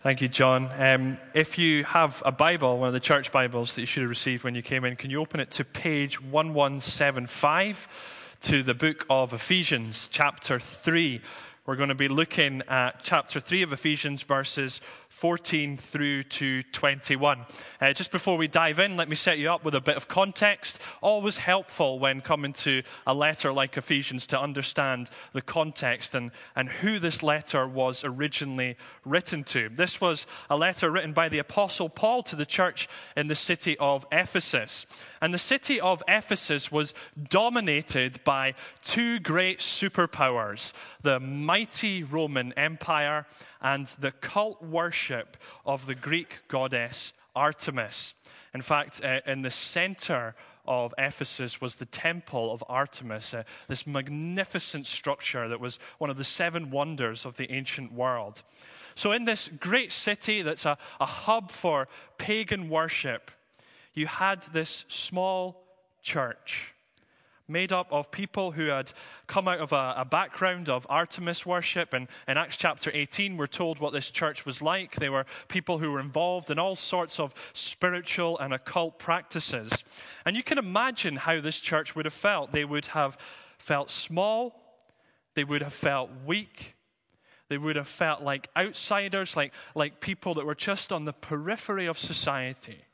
Thank you, John. Um, if you have a Bible, one of the church Bibles that you should have received when you came in, can you open it to page 1175 to the book of Ephesians, chapter 3? We're going to be looking at chapter 3 of Ephesians, verses 14 through to 21. Uh, just before we dive in, let me set you up with a bit of context. Always helpful when coming to a letter like Ephesians to understand the context and, and who this letter was originally written to. This was a letter written by the Apostle Paul to the church in the city of Ephesus. And the city of Ephesus was dominated by two great superpowers the mighty Roman Empire and the cult worship of the Greek goddess Artemis. In fact, uh, in the center of Ephesus was the temple of Artemis, uh, this magnificent structure that was one of the seven wonders of the ancient world. So, in this great city that's a, a hub for pagan worship, you had this small church made up of people who had come out of a, a, background of Artemis worship. And in Acts chapter 18, we're told what this church was like. They were people who were involved in all sorts of spiritual and occult practices. And you can imagine how this church would have felt. They would have felt small, they would have felt weak. They would have felt like outsiders, like, like people that were just on the periphery of society.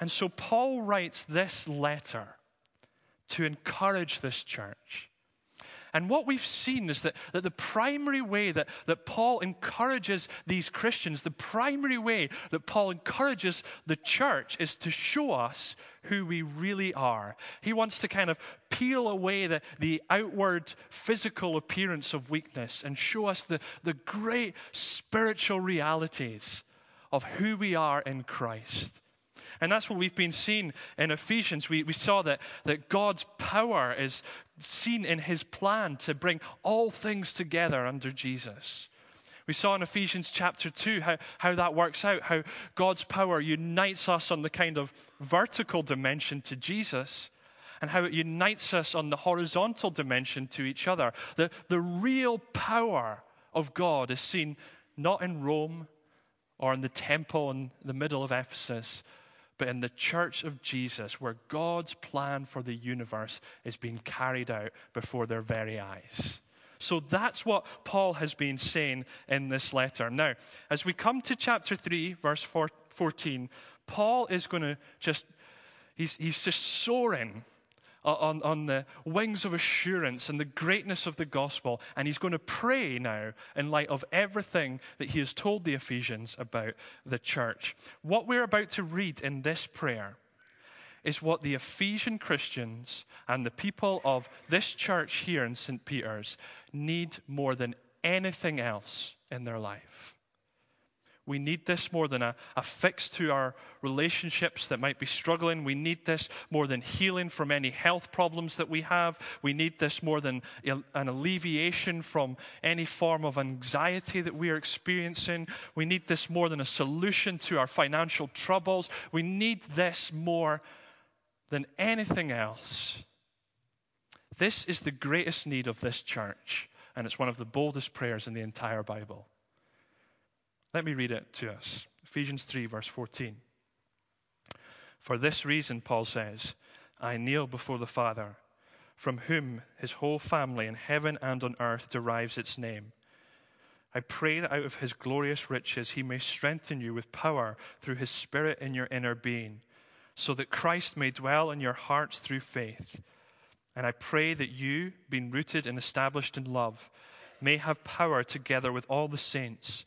And so Paul writes this letter to encourage this church. And what we've seen is that, that the primary way that, that Paul encourages these Christians, the primary way that Paul encourages the church is to show us who we really are. He wants to kind of peel away the, the outward physical appearance of weakness and show us the, the great spiritual realities of who we are in Christ. And that's what we've been seeing in Ephesians. We, we saw that, that God's power is seen in his plan to bring all things together under Jesus. We saw in Ephesians chapter 2 how, how that works out, how God's power unites us on the kind of vertical dimension to Jesus and how it unites us on the horizontal dimension to each other. The, the real power of God is seen not in Rome or in the temple in the middle of Ephesus, but in the church of Jesus, where God's plan for the universe is being carried out before their very eyes. So that's what Paul has been saying in this letter. Now, as we come to chapter 3, verse 14, Paul is going to just, he's, he's just soaring Uh, on, on the wings of assurance and the greatness of the gospel. And he's going to pray now in light of everything that he has told the Ephesians about the church. What we're about to read in this prayer is what the Ephesian Christians and the people of this church here in St. Peter's need more than anything else in their life. We need this more than a, a fix to our relationships that might be struggling. We need this more than healing from any health problems that we have. We need this more than an alleviation from any form of anxiety that we are experiencing. We need this more than a solution to our financial troubles. We need this more than anything else. This is the greatest need of this church, and it's one of the boldest prayers in the entire Bible. Let me read it to us Ephesians 3, verse 14. For this reason, Paul says, I kneel before the Father, from whom his whole family in heaven and on earth derives its name. I pray that out of his glorious riches he may strengthen you with power through his Spirit in your inner being, so that Christ may dwell in your hearts through faith. And I pray that you, being rooted and established in love, may have power together with all the saints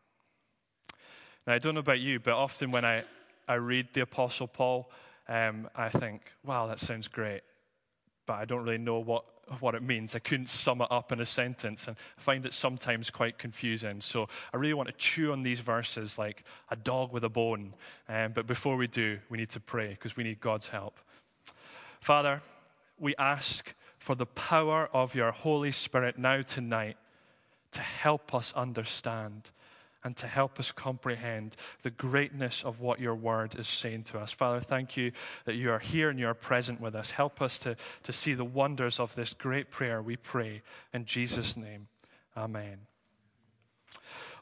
Now, I don't know about you, but often when I, I read the Apostle Paul, um, I think, wow, that sounds great. but I don't really know what, what it means. I couldn't sum it up in a sentence, and I find it sometimes quite confusing. So I really want to chew on these verses like a dog with a bone. Um, but before we do, we need to pray because we need God's help. Father, we ask for the power of your Holy Spirit now tonight to help us understand and to help us comprehend the greatness of what your word is saying to us. Father, thank you that you are here and you are present with us. Help us to, to see the wonders of this great prayer, we pray. In Jesus' name, amen.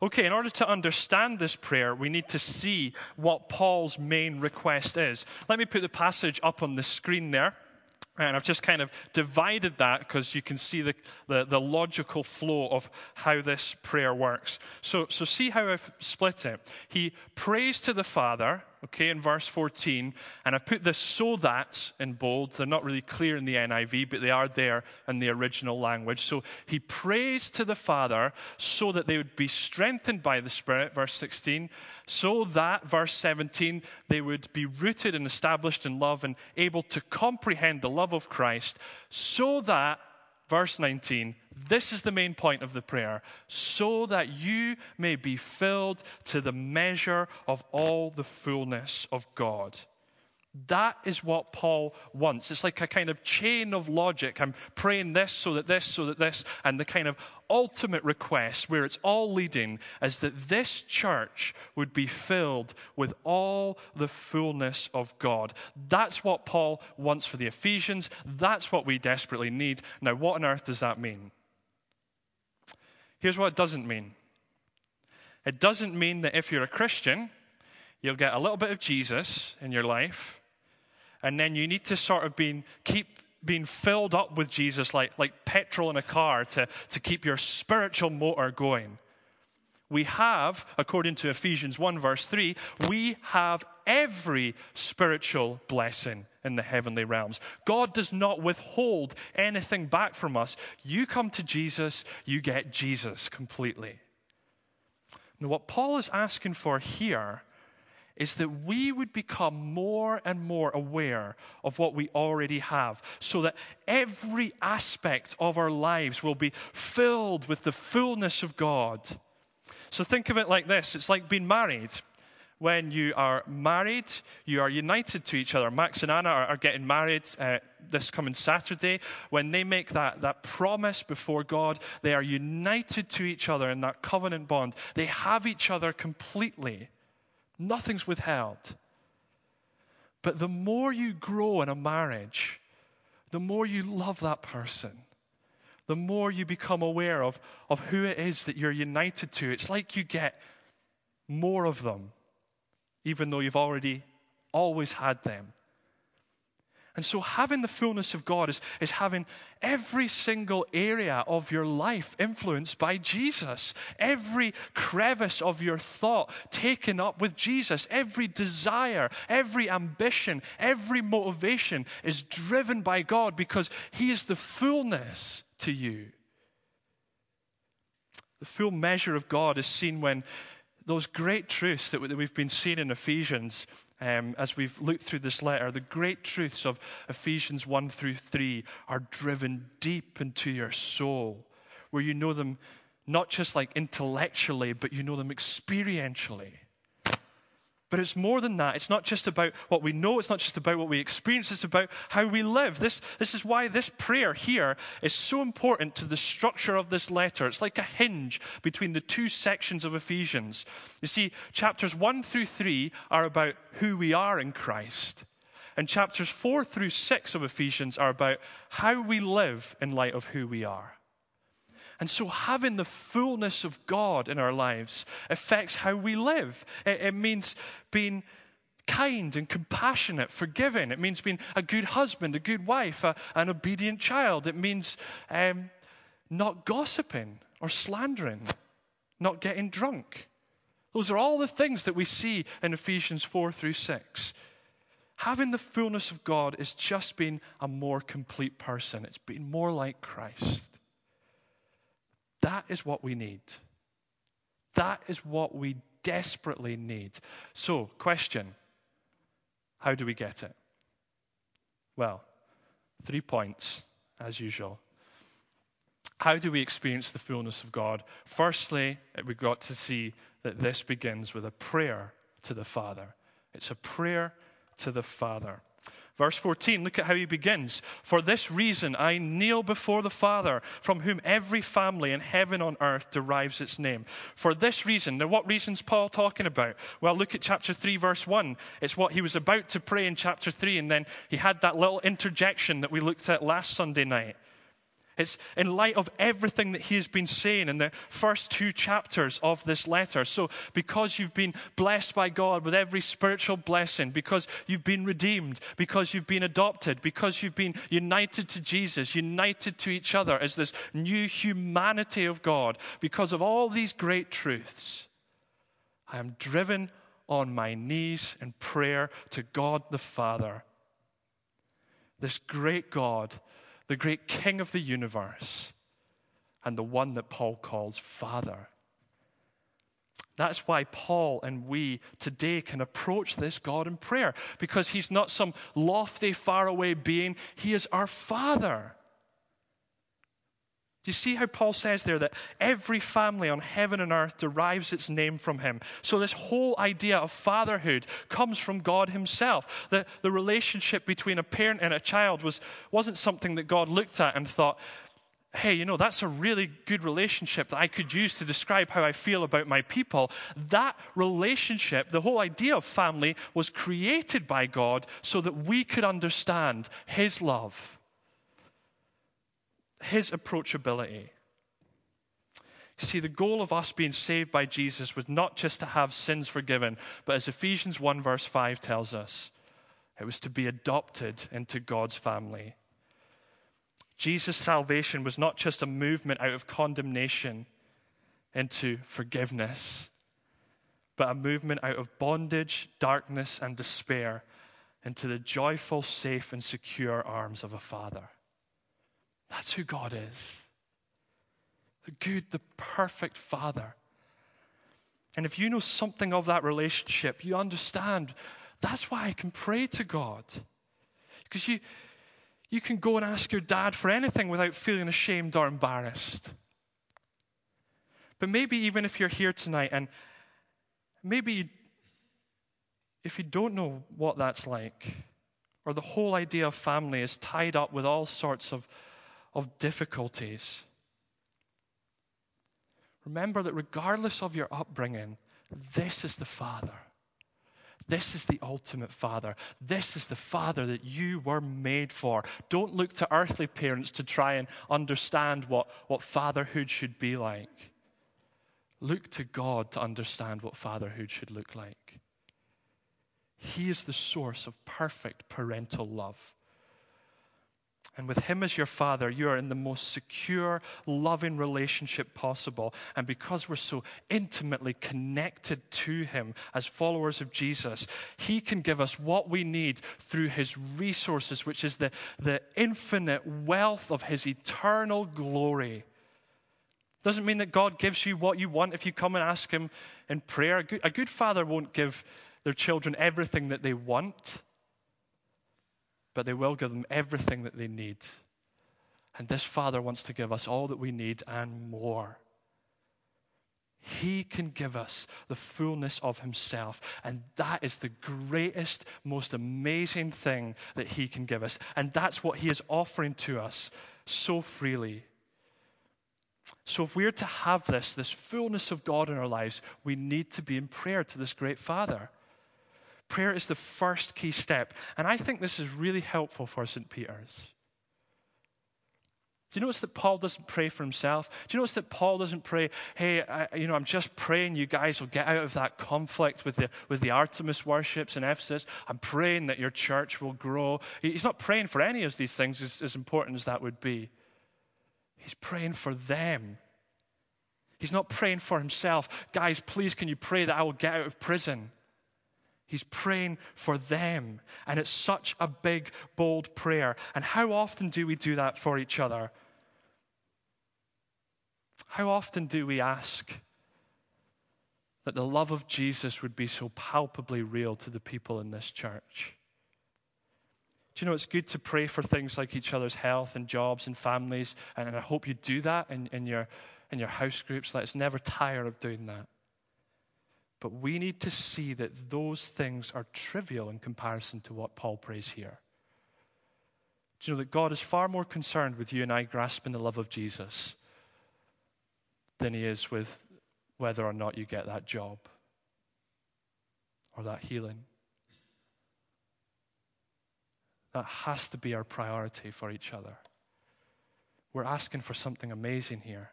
Okay, in order to understand this prayer, we need to see what Paul's main request is. Let me put the passage up on the screen there. And I've just kind of divided that because you can see the, the, the, logical flow of how this prayer works. So, so see how I've split it. He prays to the Father, okay, in verse 14. And I've put this so that in bold. They're not really clear in the NIV, but they are there in the original language. So he prays to the Father so that they would be strengthened by the Spirit, verse 16, so that, verse 17, they would be rooted and established in love and able to comprehend the love of Christ, so that, verse 19, this is the main point of the prayer so that you may be filled to the measure of all the fullness of God. That is what Paul wants. It's like a kind of chain of logic. I'm praying this so that this, so that this, and the kind of ultimate request where it's all leading is that this church would be filled with all the fullness of God. That's what Paul wants for the Ephesians. That's what we desperately need. Now, what on earth does that mean? Here's what it doesn't mean. It doesn't mean that if you're a Christian, you'll get a little bit of Jesus in your life, and then you need to sort of be, keep being filled up with Jesus like, like petrol in a car to, to keep your spiritual motor going. We have, according to Ephesians 1, verse 3, we have every spiritual blessing in the heavenly realms. God does not withhold anything back from us. You come to Jesus, you get Jesus completely. Now, what Paul is asking for here is that we would become more and more aware of what we already have, so that every aspect of our lives will be filled with the fullness of God so think of it like this it's like being married. When you are married, you are united to each other. Max and Anna are, are getting married uh, this coming Saturday. When they make that, that promise before God, they are united to each other in that covenant bond. They have each other completely, nothing's withheld. But the more you grow in a marriage, the more you love that person the more you become aware of, of who it is that you're united to. It's like you get more of them, even though you've already always had them. And so, having the fullness of God is, is having every single area of your life influenced by Jesus. Every crevice of your thought taken up with Jesus. Every desire, every ambition, every motivation is driven by God because He is the fullness to you. The full measure of God is seen when those great truths that we've been seeing in Ephesians um, as we've looked through this letter, the great truths of Ephesians 1 through 3 are driven deep into your soul, where you know them not just like intellectually, but you know them experientially. But it's more than that. It's not just about what we know, it's not just about what we experience, it's about how we live. This, this is why this prayer here is so important to the structure of this letter. It's like a hinge between the two sections of Ephesians. You see, chapters 1 through 3 are about who we are in Christ. And chapters 4 through 6 of Ephesians are about how we live in light of who we are. And so, having the fullness of God in our lives affects how we live. It, it, means being kind and compassionate, forgiving. It means being a good husband, a good wife, a, an obedient child. It means um, not gossiping or slandering, not getting drunk. Those are all the things that we see in Ephesians 4 through 6. Having the fullness of God is just being a more complete person, it's being more like Christ. That is what we need. That is what we desperately need. So, question How do we get it? Well, three points. as usual. How do we experience the fullness of God? Firstly, we got to see that this begins with a prayer to the Father. It's a prayer to the Father. Verse 14, look at how he begins. For this reason I kneel before the Father, from whom every family in heaven on earth derives its name. For this reason. Now, what reason's Paul talking about? Well, look at chapter 3, verse 1. It's what he was about to pray in chapter 3, and then he had that little interjection that we looked at last Sunday night. It's in light of everything that he has been saying in the first two chapters of this letter. So, because you've been blessed by God with every spiritual blessing, because you've been redeemed, because you've been adopted, because you've been united to Jesus, united to each other as this new humanity of God, because of all these great truths, I am driven on my knees in prayer to God the Father. This great God the great King of the universe, and the one that Paul calls Father. That's why Paul and we today can approach this God in prayer, because he's not some lofty, faraway being, he is our Father. Do you see how Paul says there that every family on heaven and earth derives its name from him? So, this whole idea of fatherhood comes from God Himself. That the relationship between a parent and a child was, wasn't something that God looked at and thought, hey, you know, that's a really good relationship that I could use to describe how I feel about my people. That relationship, the whole idea of family, was created by God so that we could understand His love his approachability. See, the goal of us being saved by Jesus was not just to have sins forgiven, but as Ephesians 1, verse 5 tells us, it was to be adopted into God's family. Jesus' salvation was not just a movement out of condemnation into forgiveness, but a movement out of bondage, darkness, and despair into the joyful, safe, and secure arms of a father. That's who God is the good, the perfect Father. And if you know something of that relationship, you understand that's why I can pray to God. Because you, you can go and ask your dad for anything without feeling ashamed or embarrassed. But maybe even if you're here tonight and maybe if you don't know what that's like, or the whole idea of family is tied up with all sorts of of difficulties. Remember that regardless of your upbringing, this is the Father. This is the ultimate Father. This is the Father that you were made for. Don't look to earthly parents to try and understand what, what fatherhood should be like. Look to God to understand what fatherhood should look like. He is the source of perfect parental love. And with Him as your Father, you are in the most secure, loving relationship possible. And because we're so intimately connected to Him as followers of Jesus, He can give us what we need through His resources, which is the, the infinite wealth of His eternal glory. Doesn't mean that God gives you what you want if you come and ask Him in prayer. A good, a good father won't give their children everything that they want but they will give them everything that they need. And this Father wants to give us all that we need and more. He can give us the fullness of Himself. And that is the greatest, most amazing thing that He can give us. And that's what He is offering to us so freely. So, if we're to have this, this fullness of God in our lives, we need to be in prayer to this great Father. Prayer is the first key step. And I think this is really helpful for St. Peter's. Do you notice that Paul doesn't pray for himself? Do you notice that Paul doesn't pray, hey, I, you know, I'm just praying you guys will get out of that conflict with the, with the Artemis worships in Ephesus. I'm praying that your church will grow. He's not praying for any of these things, as, as important as that would be. He's praying for them. He's not praying for himself. Guys, please, can you pray that I will get out of prison? He's praying for them. And it's such a big, bold prayer. And how often do we do that for each other? How often do we ask that the love of Jesus would be so palpably real to the people in this church? Do you know it's good to pray for things like each other's health and jobs and families? And I hope you do that in, in, your, in your house groups. Let's never tire of doing that. But we need to see that those things are trivial in comparison to what Paul prays here. Do you know that God is far more concerned with you and I grasping the love of Jesus than he is with whether or not you get that job or that healing? That has to be our priority for each other. We're asking for something amazing here,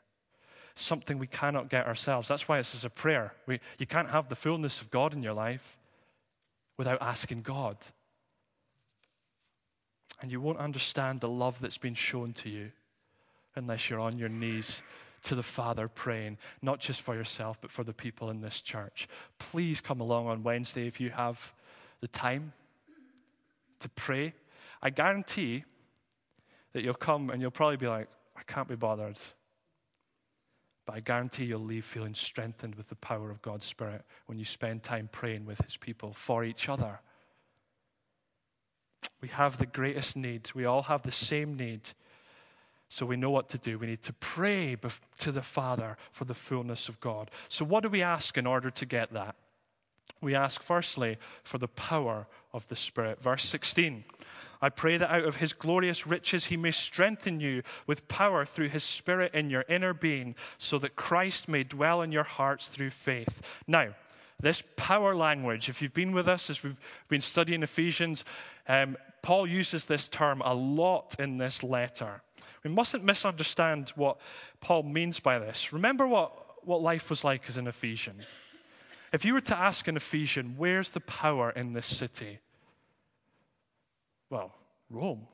something we cannot get ourselves. That's why this is a prayer. We, you can't have the fullness of God in your life without asking God. And you won't understand the love that's been shown to you unless you're on your knees to the Father praying, not just for yourself, but for the people in this church. Please come along on Wednesday if you have the time to pray. I guarantee that you'll come and you'll probably be like, I can't be bothered. But I guarantee you'll leave feeling strengthened with the power of God's Spirit when you spend time praying with His people for each other. We have the greatest need. We all have the same need. So we know what to do. We need to pray to the Father for the fullness of God. So, what do we ask in order to get that? We ask, firstly, for the power of the Spirit. Verse 16 I pray that out of his glorious riches he may strengthen you with power through his Spirit in your inner being, so that Christ may dwell in your hearts through faith. Now, this power language, if you've been with us as we've been studying Ephesians, um, Paul uses this term a lot in this letter. We mustn't misunderstand what Paul means by this. Remember what, what life was like as an Ephesian. If you were to ask an Ephesian, where's the power in this city? Well, Rome,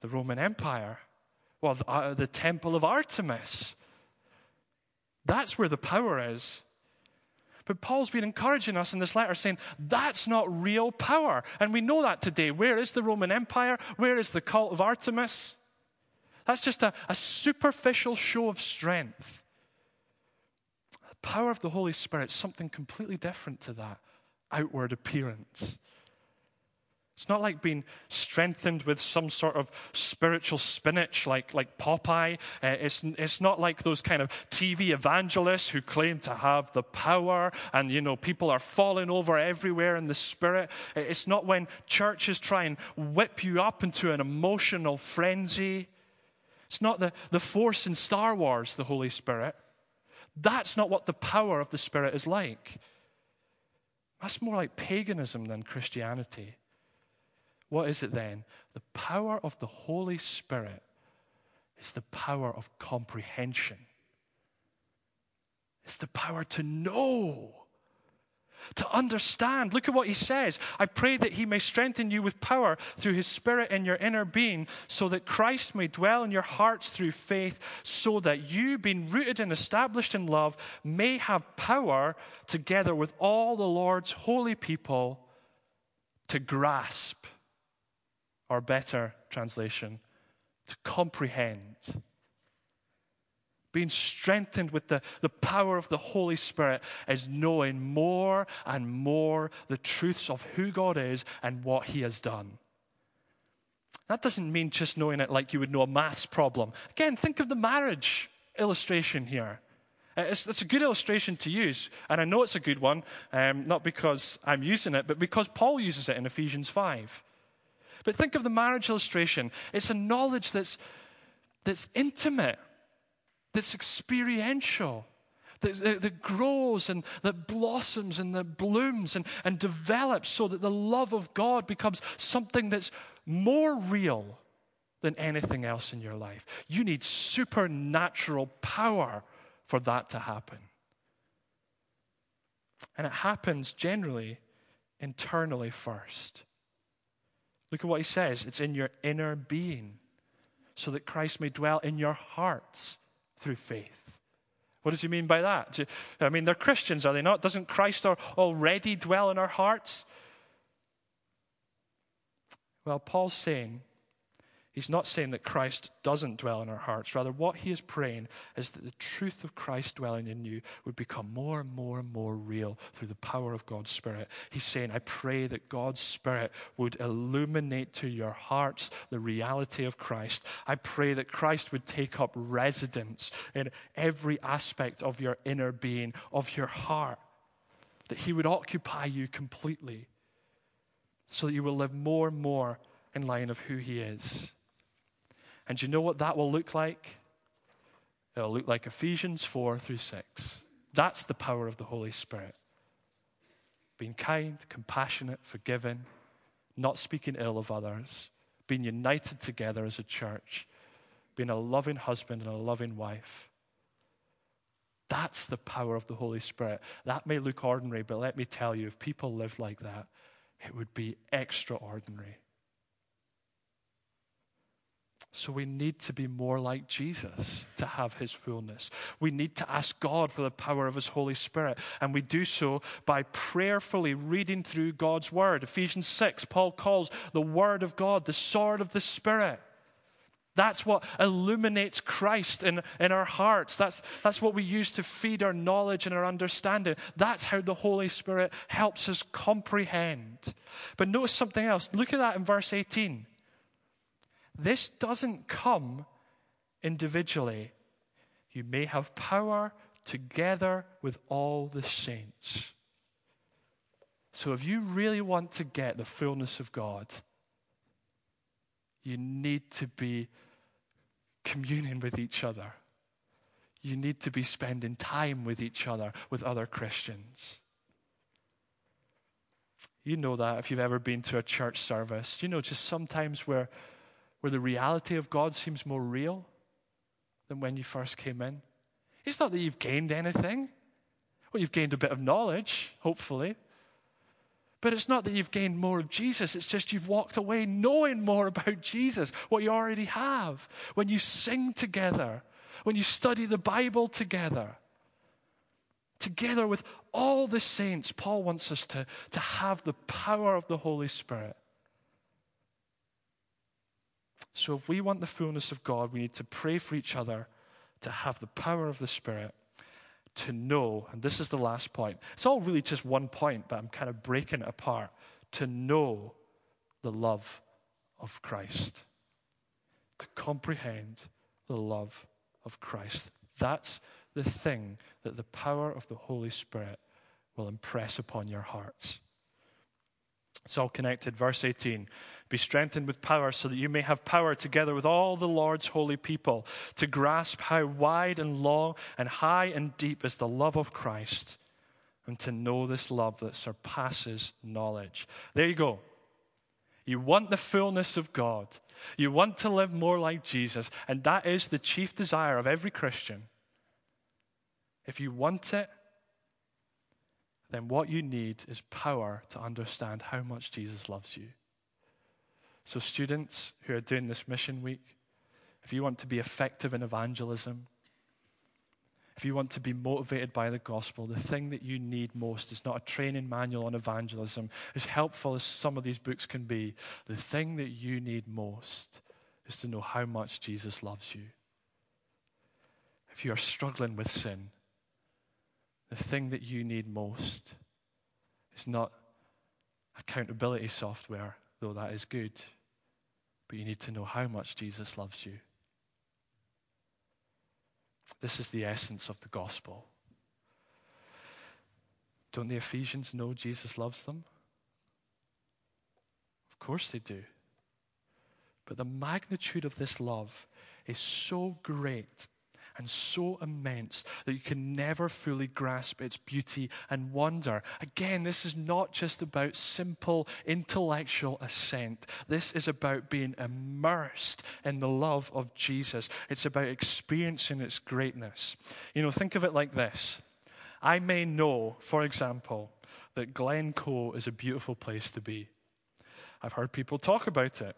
the Roman Empire, well, the, uh, the temple of Artemis. That's where the power is. But Paul's been encouraging us in this letter saying that's not real power. And we know that today. Where is the Roman Empire? Where is the cult of Artemis? That's just a, a superficial show of strength. The power of the Holy Spirit, something completely different to that outward appearance. It's not like being strengthened with some sort of spiritual spinach like, like Popeye. Uh, it's, it's not like those kind of TV evangelists who claim to have the power and, you know, people are falling over everywhere in the spirit. It's not when churches try and whip you up into an emotional frenzy. It's not the, the force in Star Wars, the Holy Spirit. That's not what the power of the Spirit is like. That's more like paganism than Christianity. What is it then? The power of the Holy Spirit is the power of comprehension. It's the power to know, to understand. Look at what he says. I pray that he may strengthen you with power through his spirit in your inner being, so that Christ may dwell in your hearts through faith, so that you, being rooted and established in love, may have power together with all the Lord's holy people to grasp or better translation, to comprehend. Being strengthened with the, the power of the Holy Spirit is knowing more and more the truths of who God is and what He has done. That doesn't mean just knowing it like you would know a maths problem. Again, think of the marriage illustration here. Uh, it's, it's, a good illustration to use, and I know it's a good one, um, not because I'm using it, but because Paul uses it in Ephesians 5. But think of the marriage illustration. It's a knowledge that's, that's intimate, that's experiential, that, that, that, grows and that blossoms and that blooms and, and develops so that the love of God becomes something that's more real than anything else in your life. You need supernatural power for that to happen. And it happens generally internally first. Look at what he says it's in your inner being, so that Christ may dwell in your hearts through faith. What does he mean by that? I mean, they're Christians, are they not? Doesn't Christ already dwell in our hearts? Well, Paul's saying He's not saying that Christ doesn't dwell in our hearts. Rather, what he is praying is that the truth of Christ dwelling in you would become more and more and more real through the power of God's Spirit. He's saying, I pray that God's Spirit would illuminate to your hearts the reality of Christ. I pray that Christ would take up residence in every aspect of your inner being, of your heart, that he would occupy you completely so that you will live more and more in line of who he is. And you know what that will look like? It'll look like Ephesians 4 through 6. That's the power of the Holy Spirit. Being kind, compassionate, forgiving, not speaking ill of others, being united together as a church, being a loving husband and a loving wife. That's the power of the Holy Spirit. That may look ordinary, but let me tell you, if people lived like that, it would be extraordinary. So we need to be more like Jesus to have his fullness. We need to ask God for the power of his Holy Spirit. And we do so by prayerfully reading through God's word. Ephesians 6, Paul calls the word of God the sword of the Spirit. That's what illuminates Christ in, in our hearts. That's, that's what we use to feed our knowledge and our understanding. That's how the Holy Spirit helps us comprehend. But notice something else. Look at that in verse 18. This doesn't come individually. You may have power together with all the saints. So, if you really want to get the fullness of God, you need to be communing with each other. You need to be spending time with each other, with other Christians. You know that if you've ever been to a church service. You know, just sometimes where where the reality of God seems more real than when you first came in. It's not that you've gained anything. Well, you've gained a bit of knowledge, hopefully. But it's not that you've gained more of Jesus, it's just you've walked away knowing more about Jesus, what you already have. When you sing together, when you study the Bible together, together with all the saints, Paul wants us to, to have the power of the Holy Spirit. So, if we want the fullness of God, we need to pray for each other to have the power of the Spirit, to know, and this is the last point. It's all really just one point, but I'm kind of breaking it apart. To know the love of Christ, to comprehend the love of Christ. That's the thing that the power of the Holy Spirit will impress upon your hearts. It's all connected. Verse 18 Be strengthened with power so that you may have power together with all the Lord's holy people to grasp how wide and long and high and deep is the love of Christ and to know this love that surpasses knowledge. There you go. You want the fullness of God. You want to live more like Jesus, and that is the chief desire of every Christian. If you want it, then what you need is power to understand how much Jesus loves you. So, students who are doing this mission week, if you want to be effective in evangelism, if you want to be motivated by the gospel, the thing that you need most is not a training manual on evangelism, as helpful as some of these books can be. The thing that you need most is to know how much Jesus loves you. If you are struggling with sin, the thing that you need most is not accountability software, though that is good, but you need to know how much Jesus loves you. This is the essence of the gospel. Don't the Ephesians know Jesus loves them? Of course they do. But the magnitude of this love is so great and so immense that you can never fully grasp its beauty and wonder. Again, this is not just about simple intellectual assent. This is about being immersed in the love of Jesus. It's about experiencing its greatness. You know, think of it like this I may know, for example, that Glencoe is a beautiful place to be. I've heard people talk about it.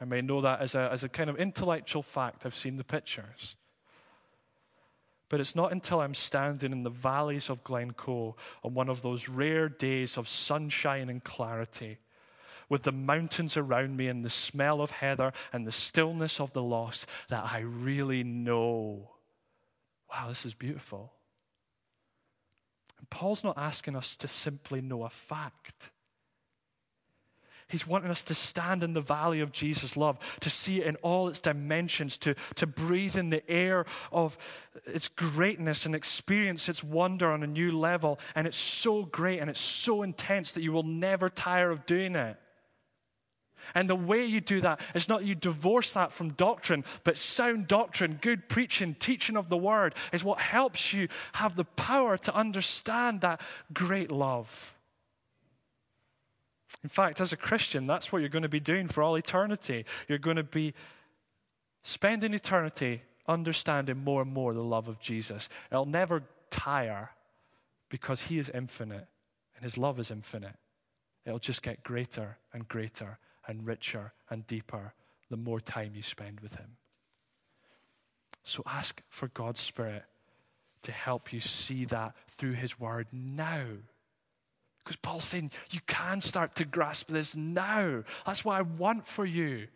I may know that as a, as a kind of intellectual fact. I've seen the pictures. But it's not until I'm standing in the valleys of Glencoe on one of those rare days of sunshine and clarity with the mountains around me and the smell of heather and the stillness of the lost that I really know. Wow, this is beautiful. And Paul's not asking us to simply know a fact. He's wanting us to stand in the valley of Jesus' love, to see it in all its dimensions, to, to breathe in the air of its greatness and experience its wonder on a new level. And it's so great and it's so intense that you will never tire of doing it. And the way you do that is not you divorce that from doctrine, but sound doctrine, good preaching, teaching of the word is what helps you have the power to understand that great love. In fact, as a Christian, that's what you're going to be doing for all eternity. You're going to be spending eternity understanding more and more the love of Jesus. It'll never tire because He is infinite and His love is infinite. It'll just get greater and greater and richer and deeper the more time you spend with Him. So ask for God's Spirit to help you see that through His Word now. Because Paul's saying you can start to grasp this now. That's what I want for you.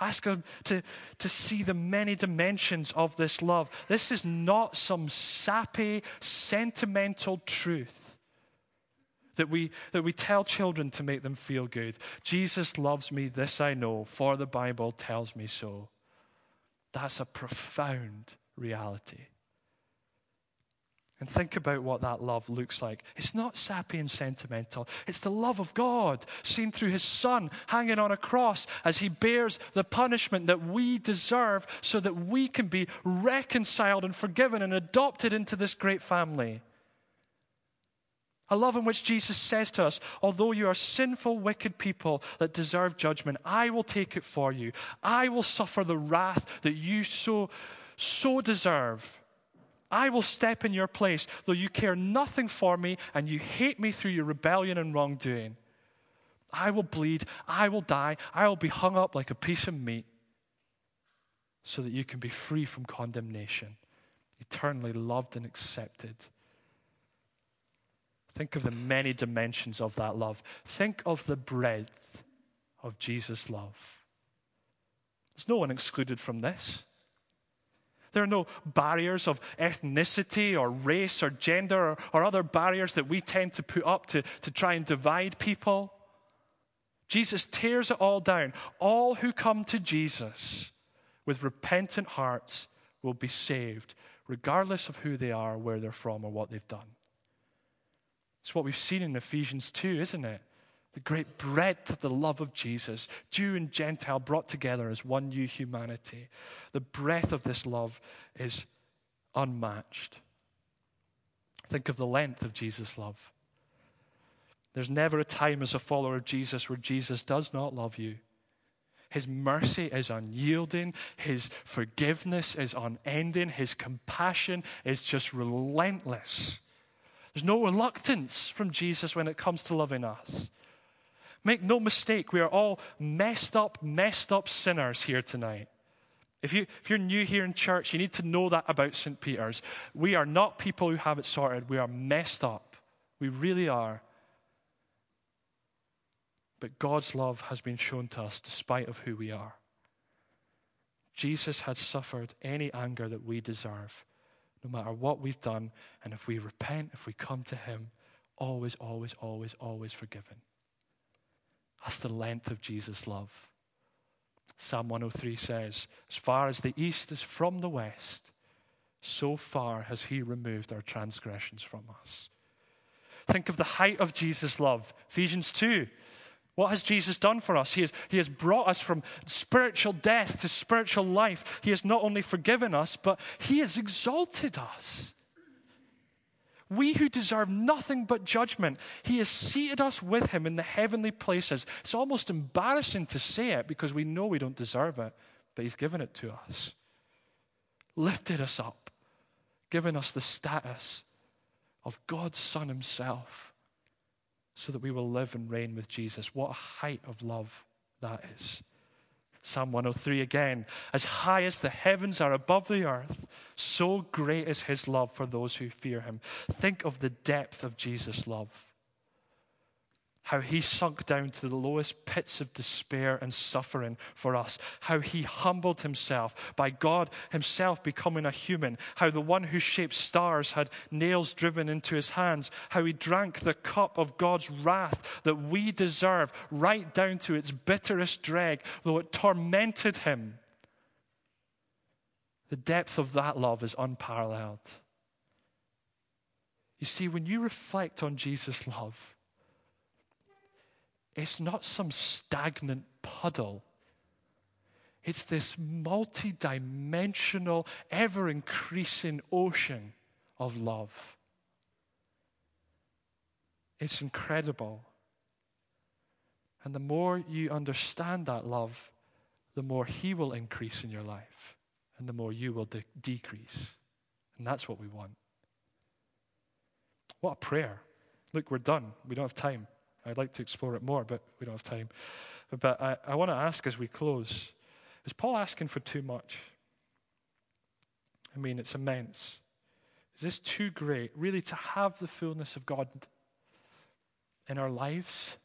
Ask him to, to see the many dimensions of this love. This is not some sappy, sentimental truth that we, that we tell children to make them feel good. Jesus loves me, this I know, for the Bible tells me so. That's a profound reality. And think about what that love looks like. It's not sappy and sentimental. It's the love of God seen through his son hanging on a cross as he bears the punishment that we deserve so that we can be reconciled and forgiven and adopted into this great family. A love in which Jesus says to us, although you are sinful, wicked people that deserve judgment, I will take it for you. I will suffer the wrath that you so, so deserve I will step in your place, though you care nothing for me and you hate me through your rebellion and wrongdoing. I will bleed, I will die, I will be hung up like a piece of meat so that you can be free from condemnation, eternally loved and accepted. Think of the many dimensions of that love. Think of the breadth of Jesus' love. There's no one excluded from this. There are no barriers of ethnicity or race or gender or, or, other barriers that we tend to put up to, to try and divide people. Jesus tears it all down. All who come to Jesus with repentant hearts will be saved, regardless of who they are, where they're from, or what they've done. It's what we've seen in Ephesians 2, isn't it? The great breadth of the love of Jesus, Jew and Gentile brought together as one new humanity. The breadth of this love is unmatched. Think of the length of Jesus' love. There's never a time as a follower of Jesus where Jesus does not love you. His mercy is unyielding. His forgiveness is unending. His compassion is just relentless. There's no reluctance from Jesus when it comes to loving us. Make no mistake, we are all messed up, messed up sinners here tonight. If, you, if you're new here in church, you need to know that about St. Peter's. We are not people who have it sorted. We are messed up. We really are. But God's love has been shown to us despite of who we are. Jesus had suffered any anger that we deserve, no matter what we've done. And if we repent, if we come to Him, always, always, always, always forgiven. That's the length of Jesus' love. Psalm 103 says, As far as the east is from the west, so far has he removed our transgressions from us. Think of the height of Jesus' love. Ephesians 2. What has Jesus done for us? He has, he has brought us from spiritual death to spiritual life. He has not only forgiven us, but He has exalted us. We who deserve nothing but judgment, He has seated us with Him in the heavenly places. It's almost embarrassing to say it because we know we don't deserve it, but He's given it to us. Lifted us up, given us the status of God's Son Himself so that we will live and reign with Jesus. What a height of love that is. Psalm 103 again. As high as the heavens are above the earth, so great is his love for those who fear him. Think of the depth of Jesus' love. How he sunk down to the lowest pits of despair and suffering for us, how he humbled himself by God himself becoming a human, how the one who shaped stars had nails driven into his hands, how he drank the cup of God's wrath that we deserve right down to its bitterest dreg, though it tormented him. The depth of that love is unparalleled. You see, when you reflect on Jesus' love, it's not some stagnant puddle. It's this multi dimensional, ever increasing ocean of love. It's incredible. And the more you understand that love, the more He will increase in your life, and the more you will de- decrease. And that's what we want. What a prayer. Look, we're done. We don't have time. I'd like to explore it more, but we don't have time. But I, I want to ask as we close is Paul asking for too much? I mean, it's immense. Is this too great, really, to have the fullness of God in our lives?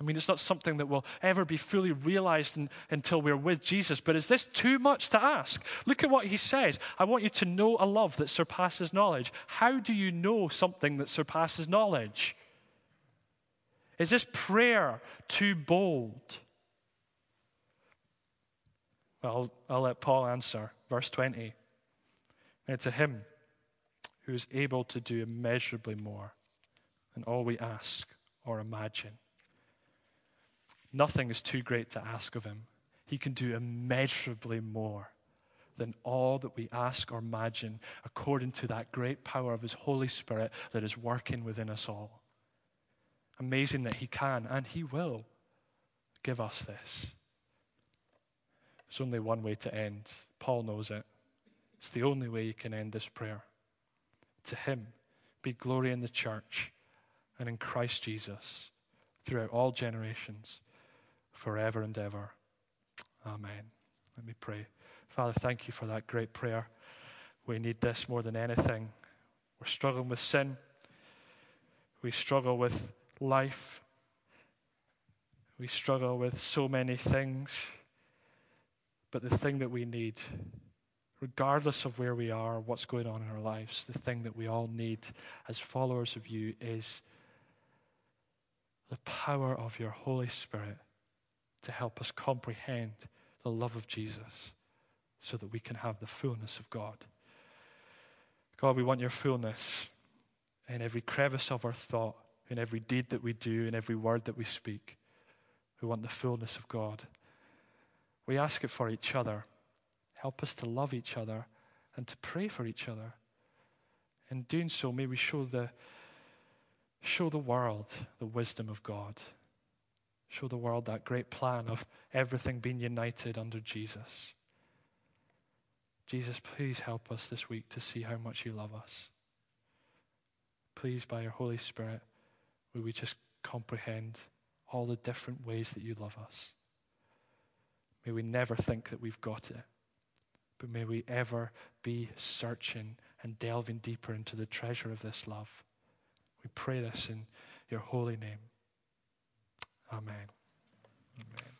I mean, it's not something that will ever be fully realized in, until we're with Jesus, but is this too much to ask? Look at what he says. I want you to know a love that surpasses knowledge. How do you know something that surpasses knowledge? Is this prayer too bold? Well, I'll, I'll let Paul answer. Verse 20. And to him who is able to do immeasurably more than all we ask or imagine Nothing is too great to ask of him. He can do immeasurably more than all that we ask or imagine, according to that great power of his Holy Spirit that is working within us all. Amazing that he can and he will give us this. There's only one way to end. Paul knows it. It's the only way you can end this prayer. To him be glory in the church and in Christ Jesus throughout all generations forever and ever. Amen. Let me pray. Father, thank you for that great prayer. We need this more than anything. We're struggling with sin, we struggle with life, we struggle with so many things. But the thing that we need, regardless of where we are, what's going on in our lives, the thing that we all need as followers of you is the power of your Holy Spirit to help us comprehend the love of Jesus so that we can have the fullness of God. God, we want your fullness in every crevice of our thought, in every deed that we do, in every word that we speak. We want the fullness of God. We ask it for each other. Help us to love each other and to pray for each other. In doing so, may we show the, show the world the wisdom of God. Show the world that great plan of everything being united under Jesus. Jesus, please help us this week to see how much you love us. Please, by your Holy Spirit, will we just comprehend all the different ways that you love us. May we never think that we've got it, but may we ever be searching and delving deeper into the treasure of this love. We pray this in your holy name. Amen. Amen.